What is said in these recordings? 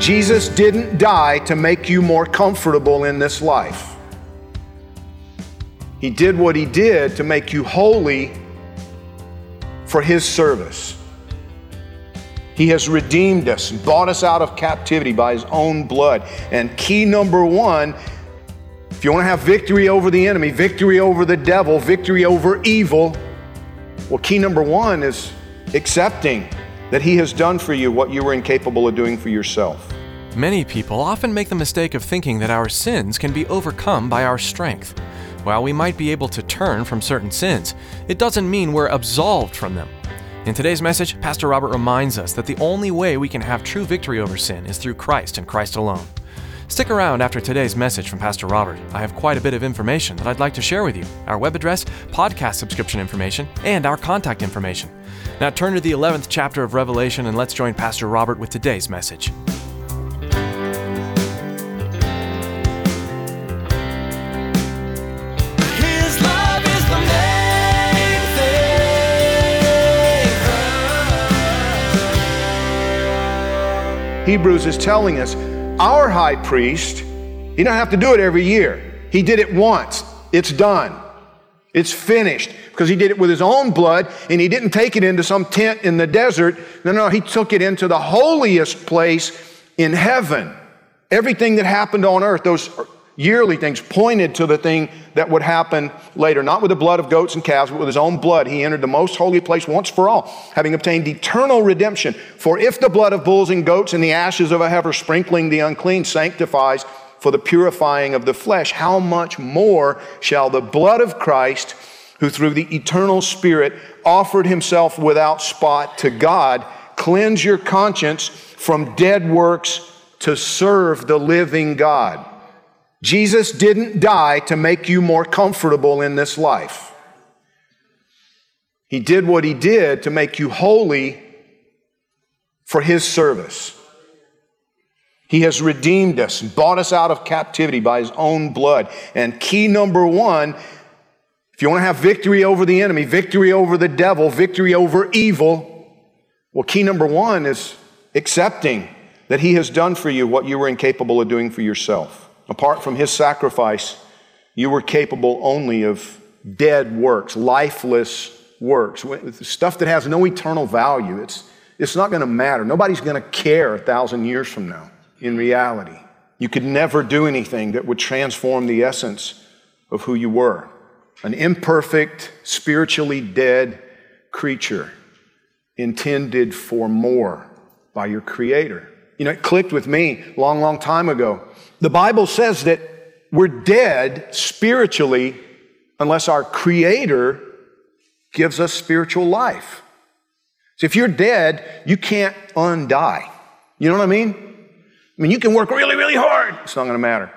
Jesus didn't die to make you more comfortable in this life. He did what he did to make you holy for his service. He has redeemed us, and bought us out of captivity by his own blood. And key number one if you want to have victory over the enemy, victory over the devil, victory over evil, well, key number one is accepting that he has done for you what you were incapable of doing for yourself. Many people often make the mistake of thinking that our sins can be overcome by our strength. While we might be able to turn from certain sins, it doesn't mean we're absolved from them. In today's message, Pastor Robert reminds us that the only way we can have true victory over sin is through Christ and Christ alone. Stick around after today's message from Pastor Robert. I have quite a bit of information that I'd like to share with you our web address, podcast subscription information, and our contact information. Now turn to the 11th chapter of Revelation and let's join Pastor Robert with today's message. Hebrews is telling us our high priest, he don't have to do it every year. He did it once. It's done. It's finished because he did it with his own blood and he didn't take it into some tent in the desert. No, no, he took it into the holiest place in heaven. Everything that happened on earth, those yearly things, pointed to the thing that would happen later. Not with the blood of goats and calves, but with his own blood. He entered the most holy place once for all, having obtained eternal redemption. For if the blood of bulls and goats and the ashes of a heifer sprinkling the unclean sanctifies for the purifying of the flesh, how much more shall the blood of Christ, who through the eternal Spirit offered himself without spot to God, cleanse your conscience from dead works to serve the living God? Jesus didn't die to make you more comfortable in this life. He did what he did to make you holy for his service. He has redeemed us, bought us out of captivity by his own blood. And key number one, if you want to have victory over the enemy, victory over the devil, victory over evil, well, key number one is accepting that he has done for you what you were incapable of doing for yourself. Apart from his sacrifice, you were capable only of dead works, lifeless works, stuff that has no eternal value. It's, it's not going to matter. Nobody's going to care a thousand years from now in reality. You could never do anything that would transform the essence of who you were an imperfect, spiritually dead creature intended for more by your Creator. You know, it clicked with me long, long time ago. The Bible says that we're dead spiritually unless our Creator gives us spiritual life. So if you're dead, you can't undie. You know what I mean? I mean, you can work really, really hard. It's not going to matter.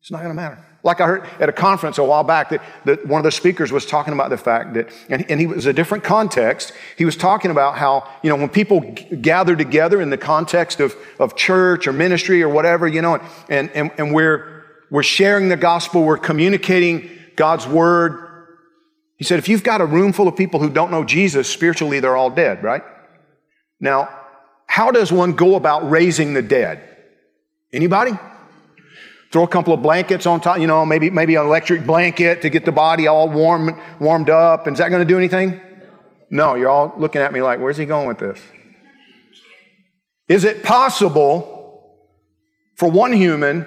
It's not going to matter. Like I heard at a conference a while back that, that one of the speakers was talking about the fact that, and, and he was a different context. He was talking about how, you know, when people g- gather together in the context of, of church or ministry or whatever, you know, and, and, and we're, we're sharing the gospel, we're communicating God's word. He said, if you've got a room full of people who don't know Jesus, spiritually they're all dead, right? Now, how does one go about raising the dead? Anybody? Throw a couple of blankets on top, you know, maybe, maybe an electric blanket to get the body all warm, warmed up. And is that going to do anything? No, you're all looking at me like, where's he going with this? Is it possible for one human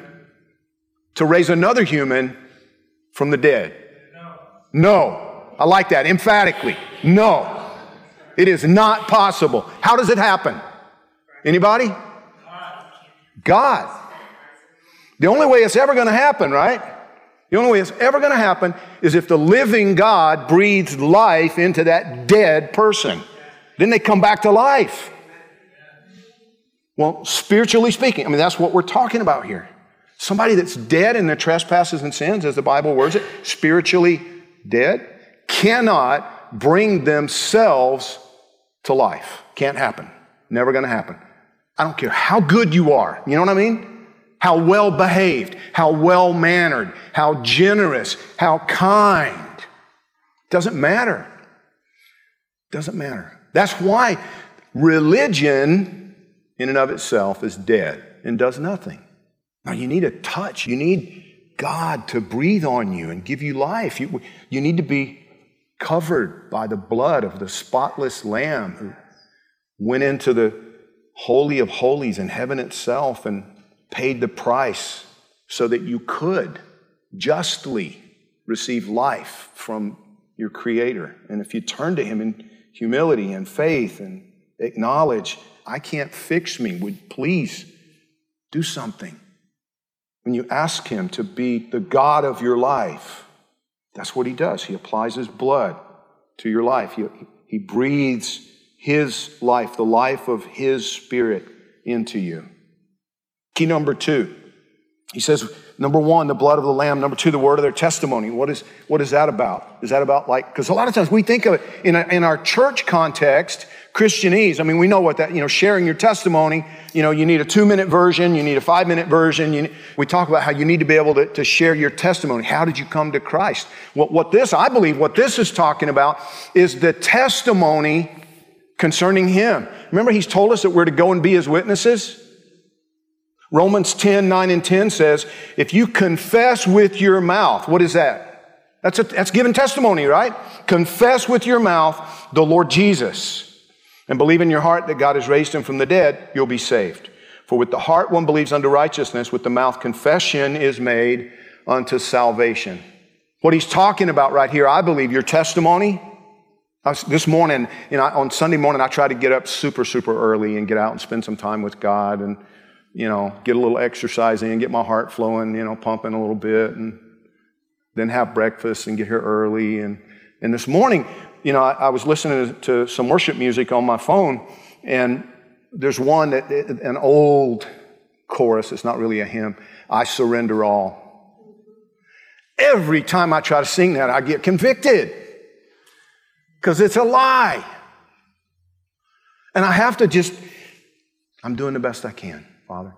to raise another human from the dead? No. I like that emphatically. No. It is not possible. How does it happen? Anybody? God. The only way it's ever going to happen, right? The only way it's ever going to happen is if the living God breathes life into that dead person. Then they come back to life. Well, spiritually speaking, I mean, that's what we're talking about here. Somebody that's dead in their trespasses and sins, as the Bible words it, spiritually dead, cannot bring themselves to life. Can't happen. Never going to happen. I don't care how good you are. You know what I mean? How well behaved, how well mannered, how generous, how kind. Doesn't matter. Doesn't matter. That's why religion, in and of itself, is dead and does nothing. Now, you need a touch. You need God to breathe on you and give you life. You, you need to be covered by the blood of the spotless Lamb who went into the Holy of Holies in heaven itself and paid the price so that you could justly receive life from your Creator. And if you turn to Him in humility and faith and acknowledge, I can't fix me, would please do something. When you ask Him to be the God of your life, that's what He does. He applies His blood to your life. He, he breathes His life, the life of His Spirit, into you. Key number two. He says, number one, the blood of the Lamb. Number two, the word of their testimony. What is, what is that about? Is that about like, because a lot of times we think of it in, a, in our church context, Christianese. I mean, we know what that, you know, sharing your testimony, you know, you need a two minute version, you need a five minute version. You, we talk about how you need to be able to, to share your testimony. How did you come to Christ? What, what this, I believe, what this is talking about is the testimony concerning Him. Remember, He's told us that we're to go and be His witnesses? Romans 10, 9 and 10 says, if you confess with your mouth, what is that? That's, a, that's giving testimony, right? Confess with your mouth the Lord Jesus and believe in your heart that God has raised him from the dead, you'll be saved. For with the heart one believes unto righteousness, with the mouth confession is made unto salvation. What he's talking about right here, I believe, your testimony. Was, this morning, you know, on Sunday morning, I try to get up super, super early and get out and spend some time with God and you know, get a little exercise in, get my heart flowing, you know, pumping a little bit, and then have breakfast and get here early. And, and this morning, you know, I, I was listening to some worship music on my phone, and there's one that an old chorus. It's not really a hymn. I surrender all. Every time I try to sing that, I get convicted because it's a lie. And I have to just, I'm doing the best I can. Father,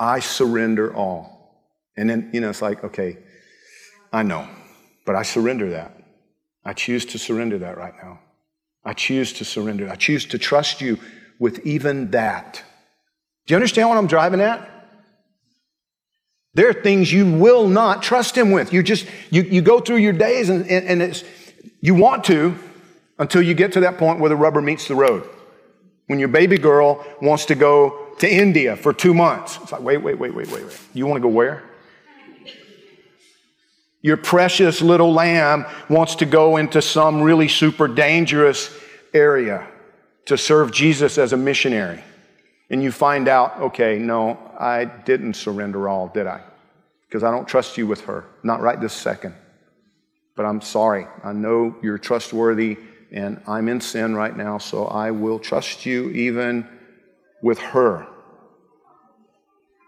I surrender all. And then, you know, it's like, okay, I know, but I surrender that. I choose to surrender that right now. I choose to surrender. I choose to trust you with even that. Do you understand what I'm driving at? There are things you will not trust him with. You just, you, you go through your days and, and, and it's, you want to until you get to that point where the rubber meets the road. When your baby girl wants to go to India for two months. It's like, wait, wait, wait, wait, wait, wait. You want to go where? Your precious little lamb wants to go into some really super dangerous area to serve Jesus as a missionary. And you find out, okay, no, I didn't surrender all, did I? Because I don't trust you with her. Not right this second. But I'm sorry. I know you're trustworthy and I'm in sin right now, so I will trust you even with her.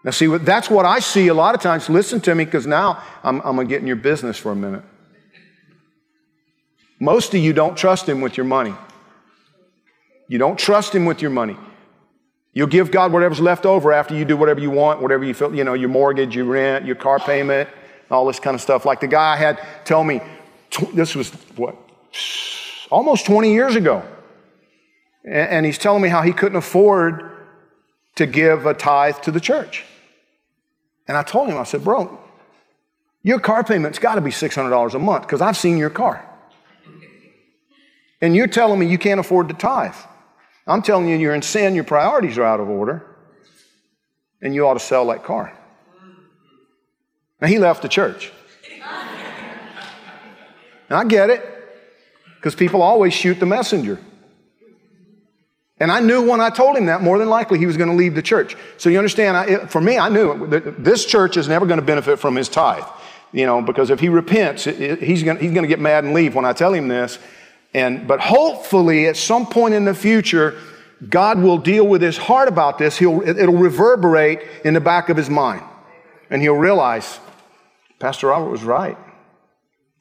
Now, see, that's what I see a lot of times. Listen to me, because now I'm, I'm going to get in your business for a minute. Most of you don't trust Him with your money. You don't trust Him with your money. You'll give God whatever's left over after you do whatever you want, whatever you feel, you know, your mortgage, your rent, your car payment, all this kind of stuff. Like the guy I had tell me, this was what, almost 20 years ago. And he's telling me how he couldn't afford to give a tithe to the church. And I told him, I said, bro, your car payment's got to be $600 a month because I've seen your car. And you're telling me you can't afford to tithe. I'm telling you, you're in sin, your priorities are out of order, and you ought to sell that car. Now, he left the church. And I get it, because people always shoot the messenger. And I knew when I told him that, more than likely he was going to leave the church. So you understand, I, it, for me, I knew that this church is never going to benefit from his tithe. You know, because if he repents, it, it, he's going he's to get mad and leave when I tell him this. And, but hopefully, at some point in the future, God will deal with his heart about this. He'll, it'll reverberate in the back of his mind. And he'll realize, Pastor Robert was right.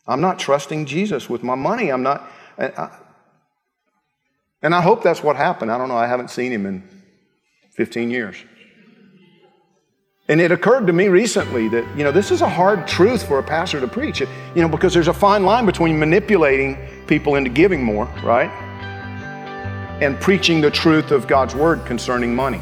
I'm not trusting Jesus with my money. I'm not. I, and I hope that's what happened. I don't know. I haven't seen him in 15 years. And it occurred to me recently that, you know, this is a hard truth for a pastor to preach, you know, because there's a fine line between manipulating people into giving more, right? And preaching the truth of God's word concerning money.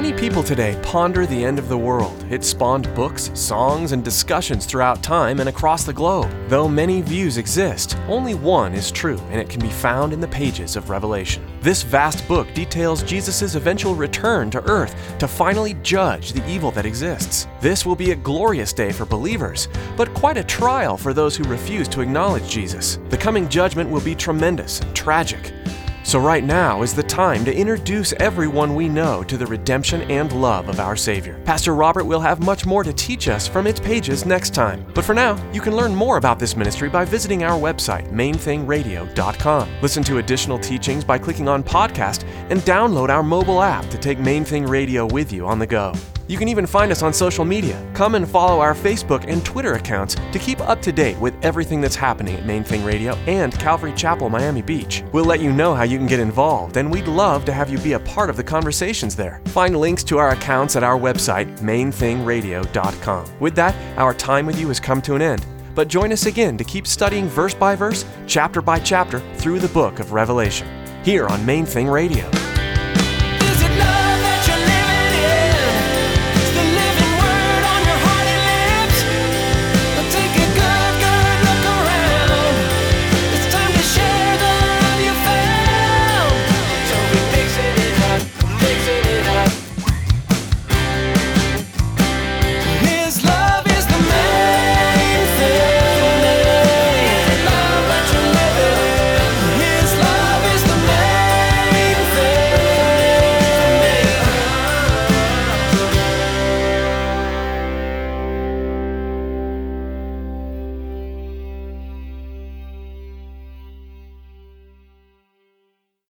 Many people today ponder the end of the world. It spawned books, songs, and discussions throughout time and across the globe. Though many views exist, only one is true, and it can be found in the pages of Revelation. This vast book details Jesus' eventual return to earth to finally judge the evil that exists. This will be a glorious day for believers, but quite a trial for those who refuse to acknowledge Jesus. The coming judgment will be tremendous and tragic. So, right now is the time to introduce everyone we know to the redemption and love of our Savior. Pastor Robert will have much more to teach us from its pages next time. But for now, you can learn more about this ministry by visiting our website, mainthingradio.com. Listen to additional teachings by clicking on podcast and download our mobile app to take Main Thing Radio with you on the go. You can even find us on social media. Come and follow our Facebook and Twitter accounts to keep up to date with everything that's happening at Main Thing Radio and Calvary Chapel, Miami Beach. We'll let you know how you can get involved, and we'd love to have you be a part of the conversations there. Find links to our accounts at our website, mainthingradio.com. With that, our time with you has come to an end. But join us again to keep studying verse by verse, chapter by chapter through the book of Revelation, here on Main Thing Radio.